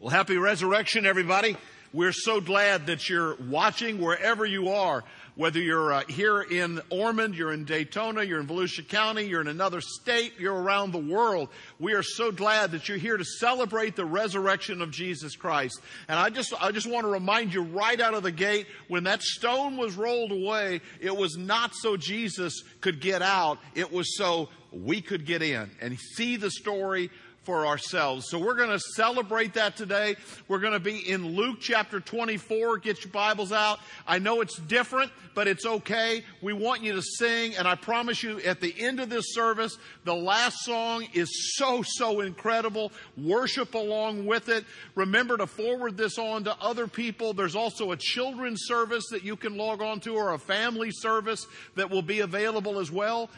Well, happy resurrection, everybody. We're so glad that you're watching wherever you are. Whether you're uh, here in Ormond, you're in Daytona, you're in Volusia County, you're in another state, you're around the world. We are so glad that you're here to celebrate the resurrection of Jesus Christ. And I just, I just want to remind you right out of the gate, when that stone was rolled away, it was not so Jesus could get out. It was so we could get in and see the story for ourselves. So we're going to celebrate that today. We're going to be in Luke chapter 24. Get your Bibles out. I know it's different, but it's okay. We want you to sing, and I promise you at the end of this service, the last song is so, so incredible. Worship along with it. Remember to forward this on to other people. There's also a children's service that you can log on to or a family service that will be available as well.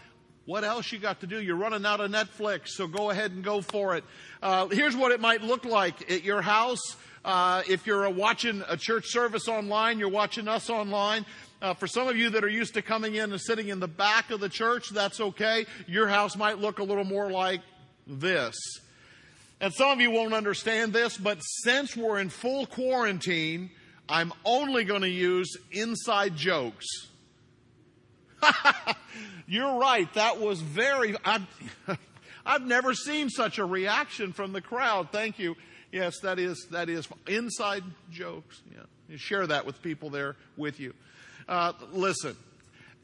What else you got to do? You're running out of Netflix, so go ahead and go for it. Uh, here's what it might look like at your house. Uh, if you're watching a church service online, you're watching us online. Uh, for some of you that are used to coming in and sitting in the back of the church, that's okay. Your house might look a little more like this. And some of you won't understand this, but since we're in full quarantine, I'm only going to use inside jokes. You're right. That was very, I've, I've never seen such a reaction from the crowd. Thank you. Yes, that is, that is inside jokes. Yeah. You share that with people there with you. Uh, listen,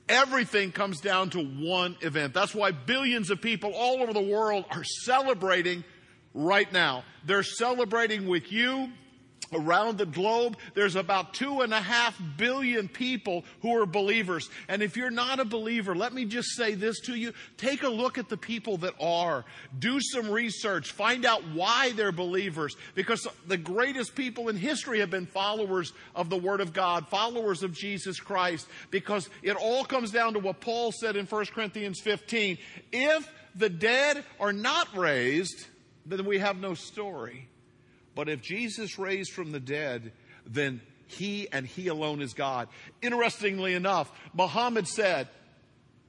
everything comes down to one event. That's why billions of people all over the world are celebrating right now. They're celebrating with you around the globe, there's about two and a half billion people who are believers. And if you're not a believer, let me just say this to you. Take a look at the people that are. Do some research. Find out why they're believers. Because the greatest people in history have been followers of the Word of God, followers of Jesus Christ. Because it all comes down to what Paul said in 1 Corinthians 15. If the dead are not raised, then we have no story. But if Jesus raised from the dead, then he and he alone is God. Interestingly enough, Muhammad said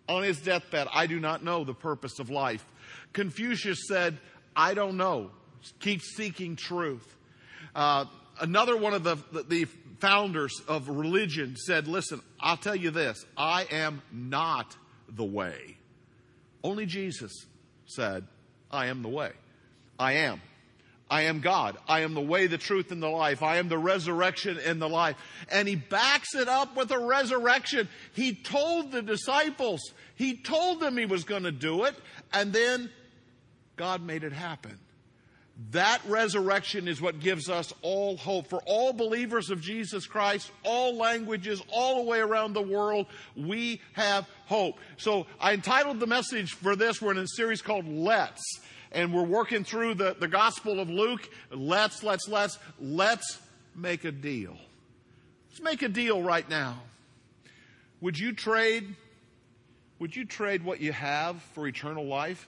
on his deathbed, I do not know the purpose of life. Confucius said, I don't know. Keep seeking truth. Uh, another one of the, the, the founders of religion said, Listen, I'll tell you this I am not the way. Only Jesus said, I am the way. I am. I am God. I am the way, the truth, and the life. I am the resurrection and the life. And he backs it up with a resurrection. He told the disciples, he told them he was going to do it, and then God made it happen. That resurrection is what gives us all hope. For all believers of Jesus Christ, all languages, all the way around the world, we have hope. So I entitled the message for this, we're in a series called Let's and we're working through the, the Gospel of Luke. Let's, let's, let's, let's make a deal. Let's make a deal right now. Would you trade, would you trade what you have for eternal life?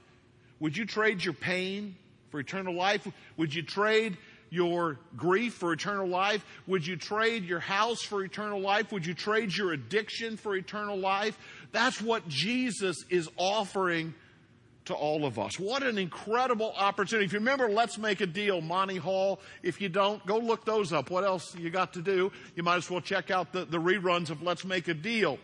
Would you trade your pain for eternal life? Would you trade your grief for eternal life? Would you trade your house for eternal life? Would you trade your addiction for eternal life? That's what Jesus is offering to all of us. What an incredible opportunity. If you remember Let's Make a Deal, Monty Hall, if you don't, go look those up. What else you got to do? You might as well check out the, the reruns of Let's Make a Deal.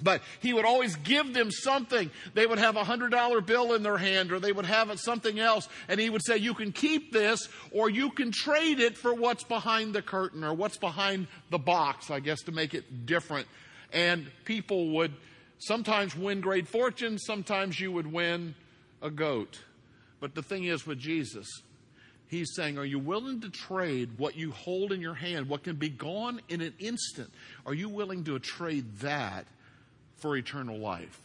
But he would always give them something. They would have a hundred dollar bill in their hand or they would have it something else. And he would say, you can keep this or you can trade it for what's behind the curtain or what's behind the box, I guess, to make it different. And people would sometimes win great fortunes. Sometimes you would win a goat. But the thing is with Jesus, he's saying, Are you willing to trade what you hold in your hand, what can be gone in an instant? Are you willing to trade that for eternal life?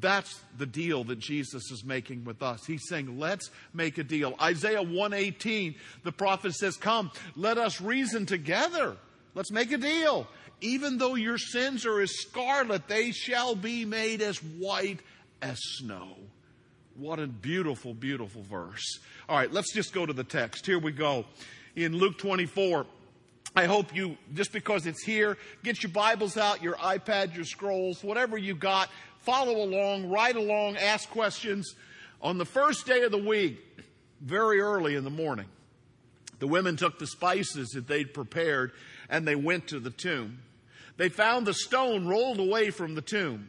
That's the deal that Jesus is making with us. He's saying, let's make a deal. Isaiah 118, the prophet says, come, let us reason together. Let's make a deal. Even though your sins are as scarlet, they shall be made as white as snow. What a beautiful, beautiful verse. All right, let's just go to the text. Here we go. In Luke 24, I hope you, just because it's here, get your Bibles out, your iPad, your scrolls, whatever you got, follow along, write along, ask questions. On the first day of the week, very early in the morning, The women took the spices that they'd prepared and they went to the tomb. They found the stone rolled away from the tomb.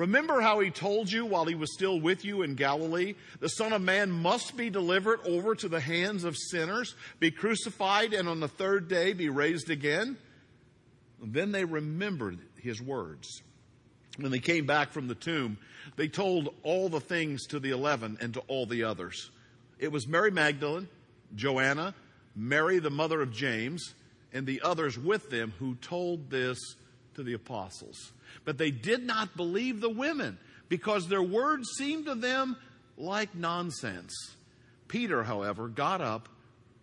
Remember how he told you while he was still with you in Galilee? The Son of Man must be delivered over to the hands of sinners, be crucified, and on the third day be raised again? Then they remembered his words. When they came back from the tomb, they told all the things to the eleven and to all the others. It was Mary Magdalene, Joanna, Mary the mother of James, and the others with them who told this to the apostles. But they did not believe the women because their words seemed to them like nonsense. Peter, however, got up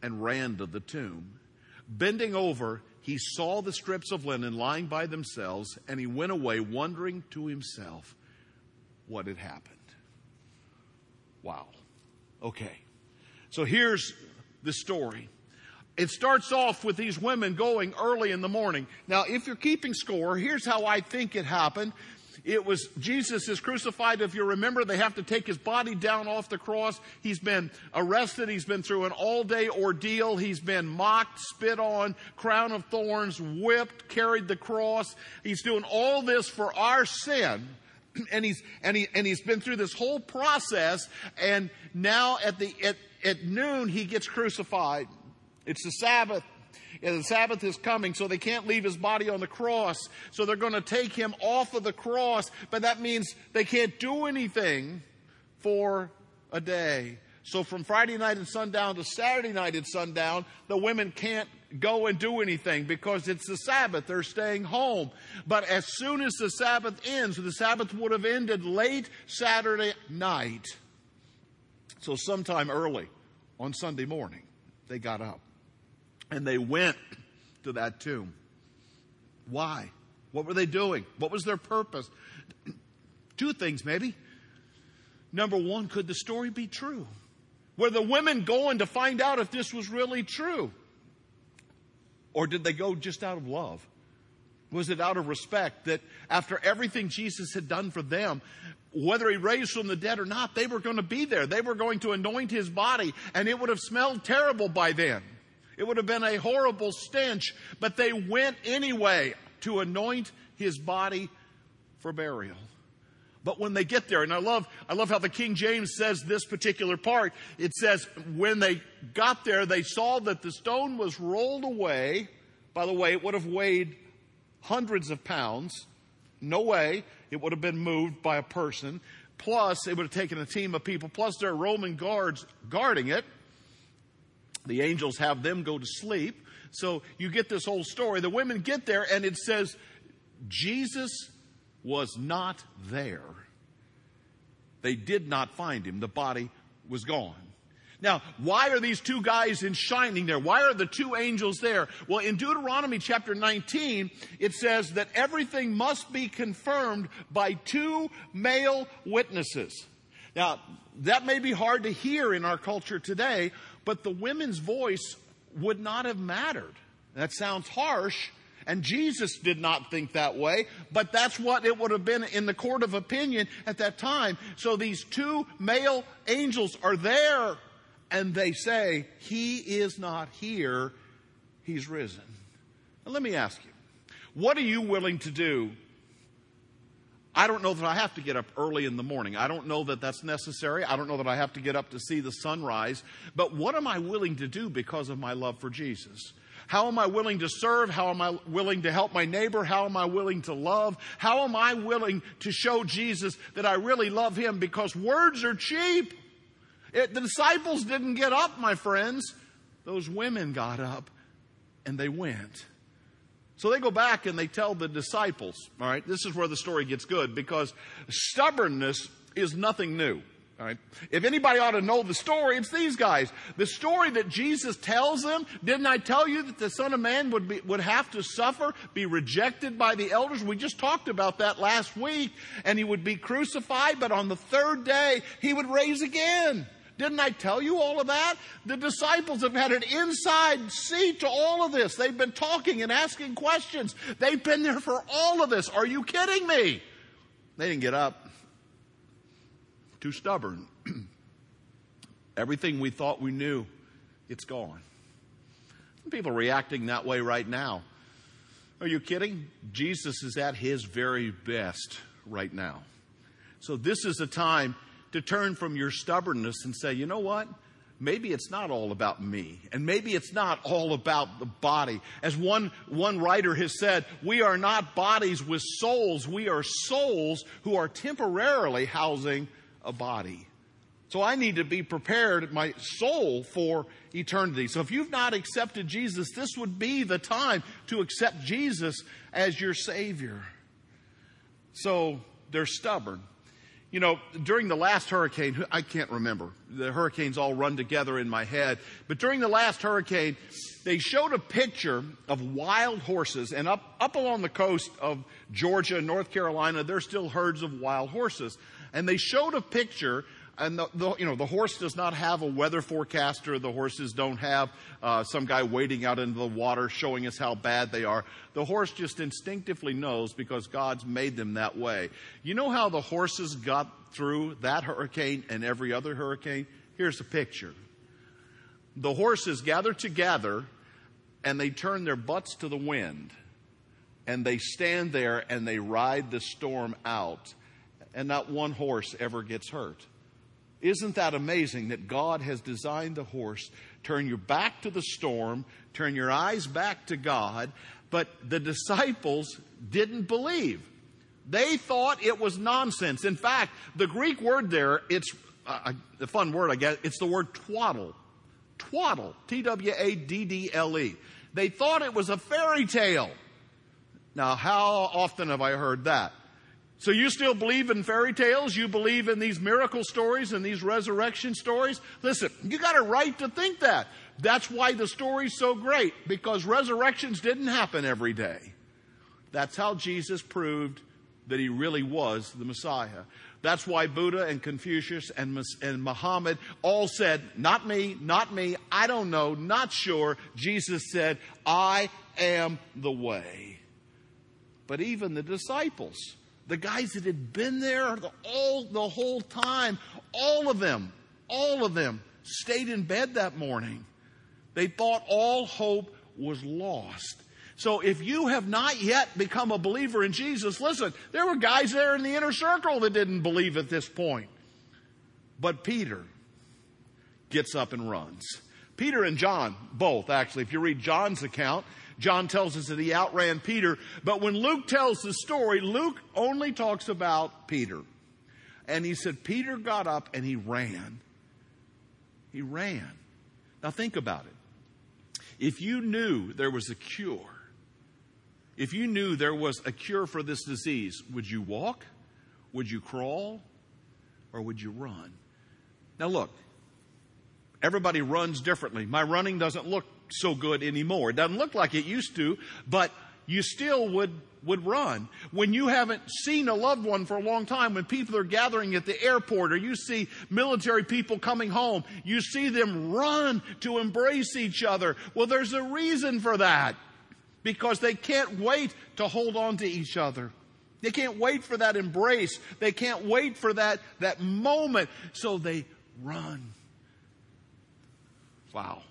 and ran to the tomb. Bending over, he saw the strips of linen lying by themselves, and he went away wondering to himself what had happened. Wow. Okay. So here's the story. It starts off with these women going early in the morning. Now, if you're keeping score, here's how I think it happened. It was Jesus is crucified. If you remember, they have to take his body down off the cross. He's been arrested. He's been through an all day ordeal. He's been mocked, spit on, crown of thorns, whipped, carried the cross. He's doing all this for our sin. And he's, and he, and he's been through this whole process. And now at the, at, at noon, he gets crucified. It's the Sabbath. And the Sabbath is coming, so they can't leave his body on the cross. So they're going to take him off of the cross, but that means they can't do anything for a day. So from Friday night at sundown to Saturday night at sundown, the women can't go and do anything because it's the Sabbath. They're staying home. But as soon as the Sabbath ends, the Sabbath would have ended late Saturday night. So sometime early on Sunday morning, they got up. And they went to that tomb. Why? What were they doing? What was their purpose? Two things, maybe. Number one, could the story be true? Were the women going to find out if this was really true? Or did they go just out of love? Was it out of respect that after everything Jesus had done for them, whether he raised from the dead or not, they were going to be there. They were going to anoint his body, and it would have smelled terrible by then. It would have been a horrible stench, but they went anyway to anoint his body for burial. But when they get there, and I love, I love how the King James says this particular part. It says, when they got there, they saw that the stone was rolled away. By the way, it would have weighed hundreds of pounds. No way it would have been moved by a person. Plus, it would have taken a team of people. Plus, there are Roman guards guarding it. The angels have them go to sleep. So you get this whole story. The women get there and it says, Jesus was not there. They did not find him. The body was gone. Now, why are these two guys in shining there? Why are the two angels there? Well, in Deuteronomy chapter 19, it says that everything must be confirmed by two male witnesses. Now, that may be hard to hear in our culture today, but the women's voice would not have mattered. That sounds harsh, and Jesus did not think that way, but that's what it would have been in the court of opinion at that time. So these two male angels are there, and they say, He is not here, He's risen. Now, let me ask you, what are you willing to do I don't know that I have to get up early in the morning. I don't know that that's necessary. I don't know that I have to get up to see the sunrise. But what am I willing to do because of my love for Jesus? How am I willing to serve? How am I willing to help my neighbor? How am I willing to love? How am I willing to show Jesus that I really love him? Because words are cheap. It, the disciples didn't get up, my friends. Those women got up and they went. So they go back and they tell the disciples, all right, this is where the story gets good because stubbornness is nothing new. All right. If anybody ought to know the story, it's these guys. The story that Jesus tells them, didn't I tell you that the Son of Man would be, would have to suffer, be rejected by the elders? We just talked about that last week. And he would be crucified, but on the third day, he would raise again. Didn't I tell you all of that? The disciples have had an inside seat to all of this. They've been talking and asking questions. They've been there for all of this. Are you kidding me? They didn't get up too stubborn. Everything we thought we knew, it's gone. Some people are reacting that way right now. Are you kidding? Jesus is at his very best right now. So this is a time to turn from your stubbornness and say, you know what? Maybe it's not all about me. And maybe it's not all about the body. As one, one writer has said, we are not bodies with souls. We are souls who are temporarily housing a body. So I need to be prepared, my soul, for eternity. So if you've not accepted Jesus, this would be the time to accept Jesus as your Savior. So they're stubborn. You know, during the last hurricane, I can't remember. The hurricanes all run together in my head. But during the last hurricane, they showed a picture of wild horses. And up, up along the coast of Georgia and North Carolina, there's still herds of wild horses and they showed a picture and the, the, you know the horse does not have a weather forecaster. The horses don't have uh, some guy wading out into the water showing us how bad they are. The horse just instinctively knows because god's made them that way. You know how the horses got through that hurricane and every other hurricane? Here's a picture. The horses gather together and they turn their butts to the wind and they stand there and they ride the storm out. And not one horse ever gets hurt. Isn't that amazing that God has designed the horse? Turn your back to the storm, turn your eyes back to God. But the disciples didn't believe. They thought it was nonsense. In fact, the Greek word there, it's uh, a fun word, I guess. It's the word twaddle. Twaddle. T W A D D L E. They thought it was a fairy tale. Now, how often have I heard that? So you still believe in fairy tales? You believe in these miracle stories and these resurrection stories? Listen, you got a right to think that. That's why the story's so great, because resurrections didn't happen every day. That's how Jesus proved that he really was the Messiah. That's why Buddha and Confucius and, and Muhammad all said, not me, not me, I don't know, not sure. Jesus said, I am the way. But even the disciples, the guys that had been there the, all the whole time, all of them, all of them stayed in bed that morning. They thought all hope was lost. So if you have not yet become a believer in Jesus, listen, there were guys there in the inner circle that didn't believe at this point. But Peter gets up and runs. Peter and John, both actually, if you read John's account, John tells us that he outran Peter. But when Luke tells the story, Luke only talks about Peter. And he said, Peter got up and he ran. He ran. Now think about it. If you knew there was a cure, if you knew there was a cure for this disease, would you walk? Would you crawl? Or would you run? Now look, everybody runs differently. My running doesn't look so good anymore. It doesn't look like it used to, but you still would would run. When you haven't seen a loved one for a long time, when people are gathering at the airport or you see military people coming home, you see them run to embrace each other. Well, there's a reason for that. Because they can't wait to hold on to each other. They can't wait for that embrace. They can't wait for that, that moment. So they run. Wow.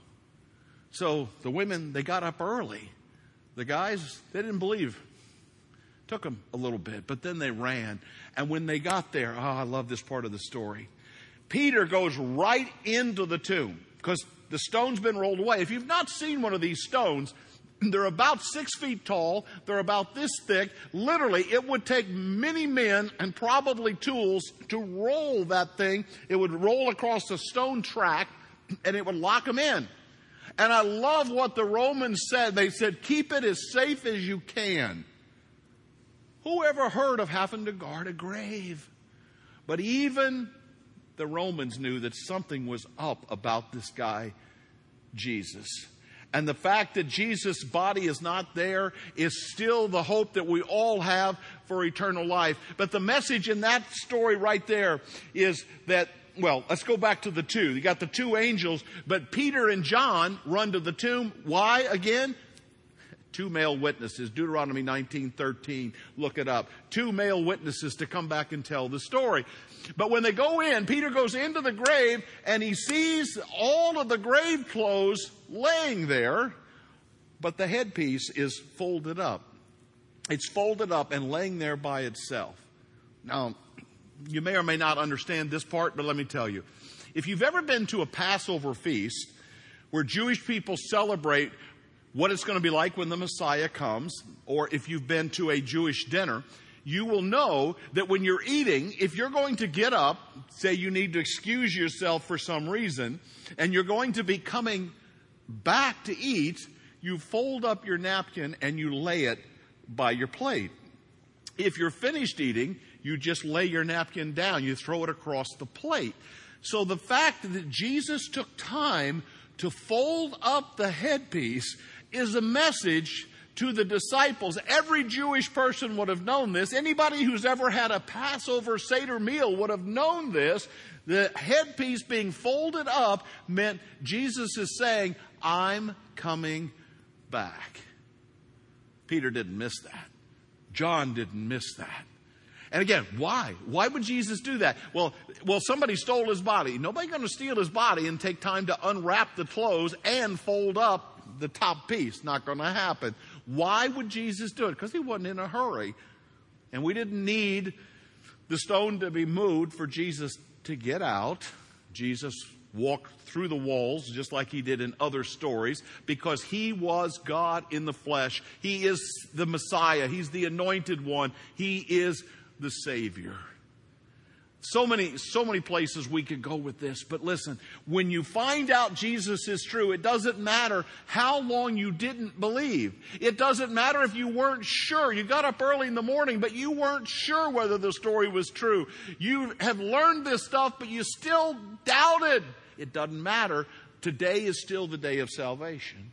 So the women, they got up early. The guys, they didn't believe. Took them a little bit, but then they ran. And when they got there, oh, I love this part of the story. Peter goes right into the tomb because the stone's been rolled away. If you've not seen one of these stones, they're about six feet tall. They're about this thick. Literally, it would take many men and probably tools to roll that thing. It would roll across a stone track and it would lock them in. And I love what the Romans said. They said, keep it as safe as you can. Who ever heard of having to guard a grave? But even the Romans knew that something was up about this guy, Jesus. And the fact that Jesus' body is not there is still the hope that we all have for eternal life. But the message in that story right there is that, well, let's go back to the two. You got the two angels, but Peter and John run to the tomb. Why again? two male witnesses deuteronomy 19:13 look it up two male witnesses to come back and tell the story but when they go in peter goes into the grave and he sees all of the grave clothes laying there but the headpiece is folded up it's folded up and laying there by itself now you may or may not understand this part but let me tell you if you've ever been to a passover feast where Jewish people celebrate what it's going to be like when the Messiah comes, or if you've been to a Jewish dinner, you will know that when you're eating, if you're going to get up, say you need to excuse yourself for some reason, and you're going to be coming back to eat, you fold up your napkin and you lay it by your plate. If you're finished eating, you just lay your napkin down, you throw it across the plate. So the fact that Jesus took time to fold up the headpiece is a message to the disciples. Every Jewish person would have known this. Anybody who's ever had a Passover Seder meal would have known this. The headpiece being folded up meant Jesus is saying, I'm coming back. Peter didn't miss that. John didn't miss that. And again, why? Why would Jesus do that? Well, well, somebody stole his body. Nobody's going to steal his body and take time to unwrap the clothes and fold up the top piece. Not going to happen. Why would Jesus do it? Because he wasn't in a hurry. And we didn't need the stone to be moved for Jesus to get out. Jesus walked through the walls just like he did in other stories because he was God in the flesh. He is the Messiah. He's the anointed one. He is the Savior. So many, so many places we could go with this, but listen, when you find out Jesus is true, it doesn't matter how long you didn't believe. It doesn't matter if you weren't sure. You got up early in the morning, but you weren't sure whether the story was true. You have learned this stuff, but you still doubted. It doesn't matter. Today is still the day of salvation.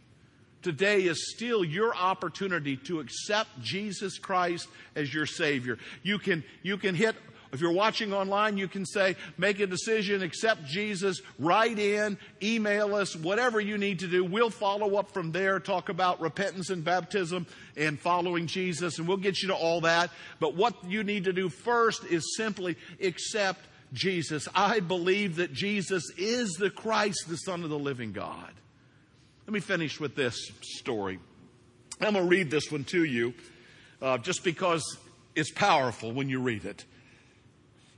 Today is still your opportunity to accept Jesus Christ as your Savior. You can, you can hit if you're watching online, you can say, make a decision, accept Jesus, write in, email us, whatever you need to do. We'll follow up from there, talk about repentance and baptism and following Jesus, and we'll get you to all that. But what you need to do first is simply accept Jesus. I believe that Jesus is the Christ, the Son of the living God. Let me finish with this story. I'm going to read this one to you uh, just because it's powerful when you read it.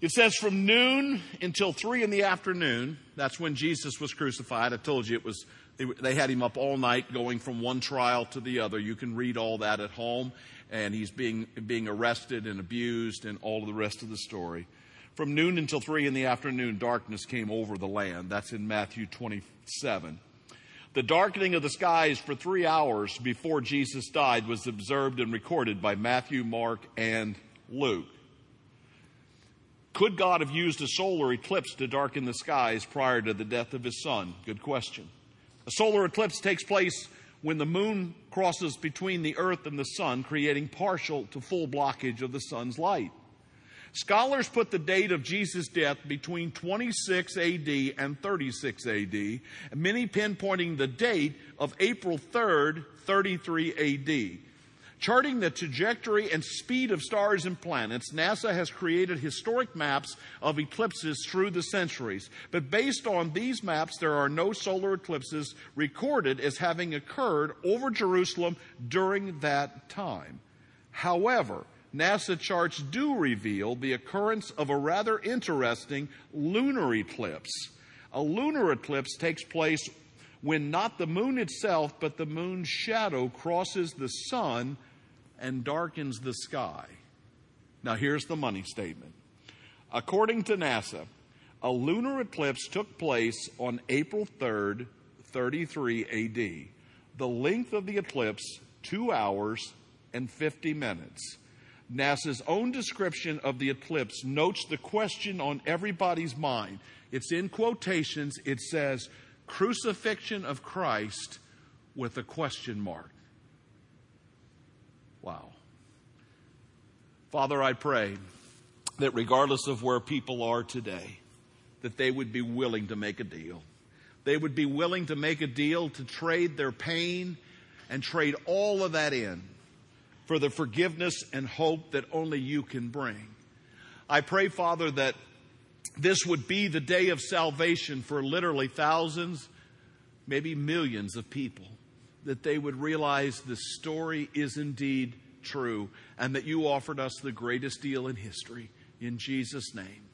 It says from noon until three in the afternoon. That's when Jesus was crucified. I told you it was, they had him up all night going from one trial to the other. You can read all that at home. And he's being, being arrested and abused and all of the rest of the story. From noon until three in the afternoon, darkness came over the land. That's in Matthew 27. The darkening of the skies for three hours before Jesus died was observed and recorded by Matthew, Mark, and Luke. Could God have used a solar eclipse to darken the skies prior to the death of his son? Good question. A solar eclipse takes place when the moon crosses between the earth and the sun, creating partial to full blockage of the sun's light. Scholars put the date of Jesus' death between 26 AD and 36 AD, many pinpointing the date of April 3rd, 33 AD. Charting the trajectory and speed of stars and planets, NASA has created historic maps of eclipses through the centuries. But based on these maps, there are no solar eclipses recorded as having occurred over Jerusalem during that time. However, NASA charts do reveal the occurrence of a rather interesting lunar eclipse. A lunar eclipse takes place when not the moon itself, but the moon's shadow crosses the sun and darkens the sky. Now, here's the money statement. According to NASA, a lunar eclipse took place on April 3rd, 33 AD. The length of the eclipse, two hours and 50 minutes. NASA's own description of the eclipse notes the question on everybody's mind. It's in quotations. It says, crucifixion of Christ with a question mark. Wow. Father, I pray that regardless of where people are today, that they would be willing to make a deal. They would be willing to make a deal to trade their pain and trade all of that in for the forgiveness and hope that only you can bring. I pray, Father, that this would be the day of salvation for literally thousands, maybe millions of people, that they would realize the story is indeed true and that you offered us the greatest deal in history. In Jesus' name.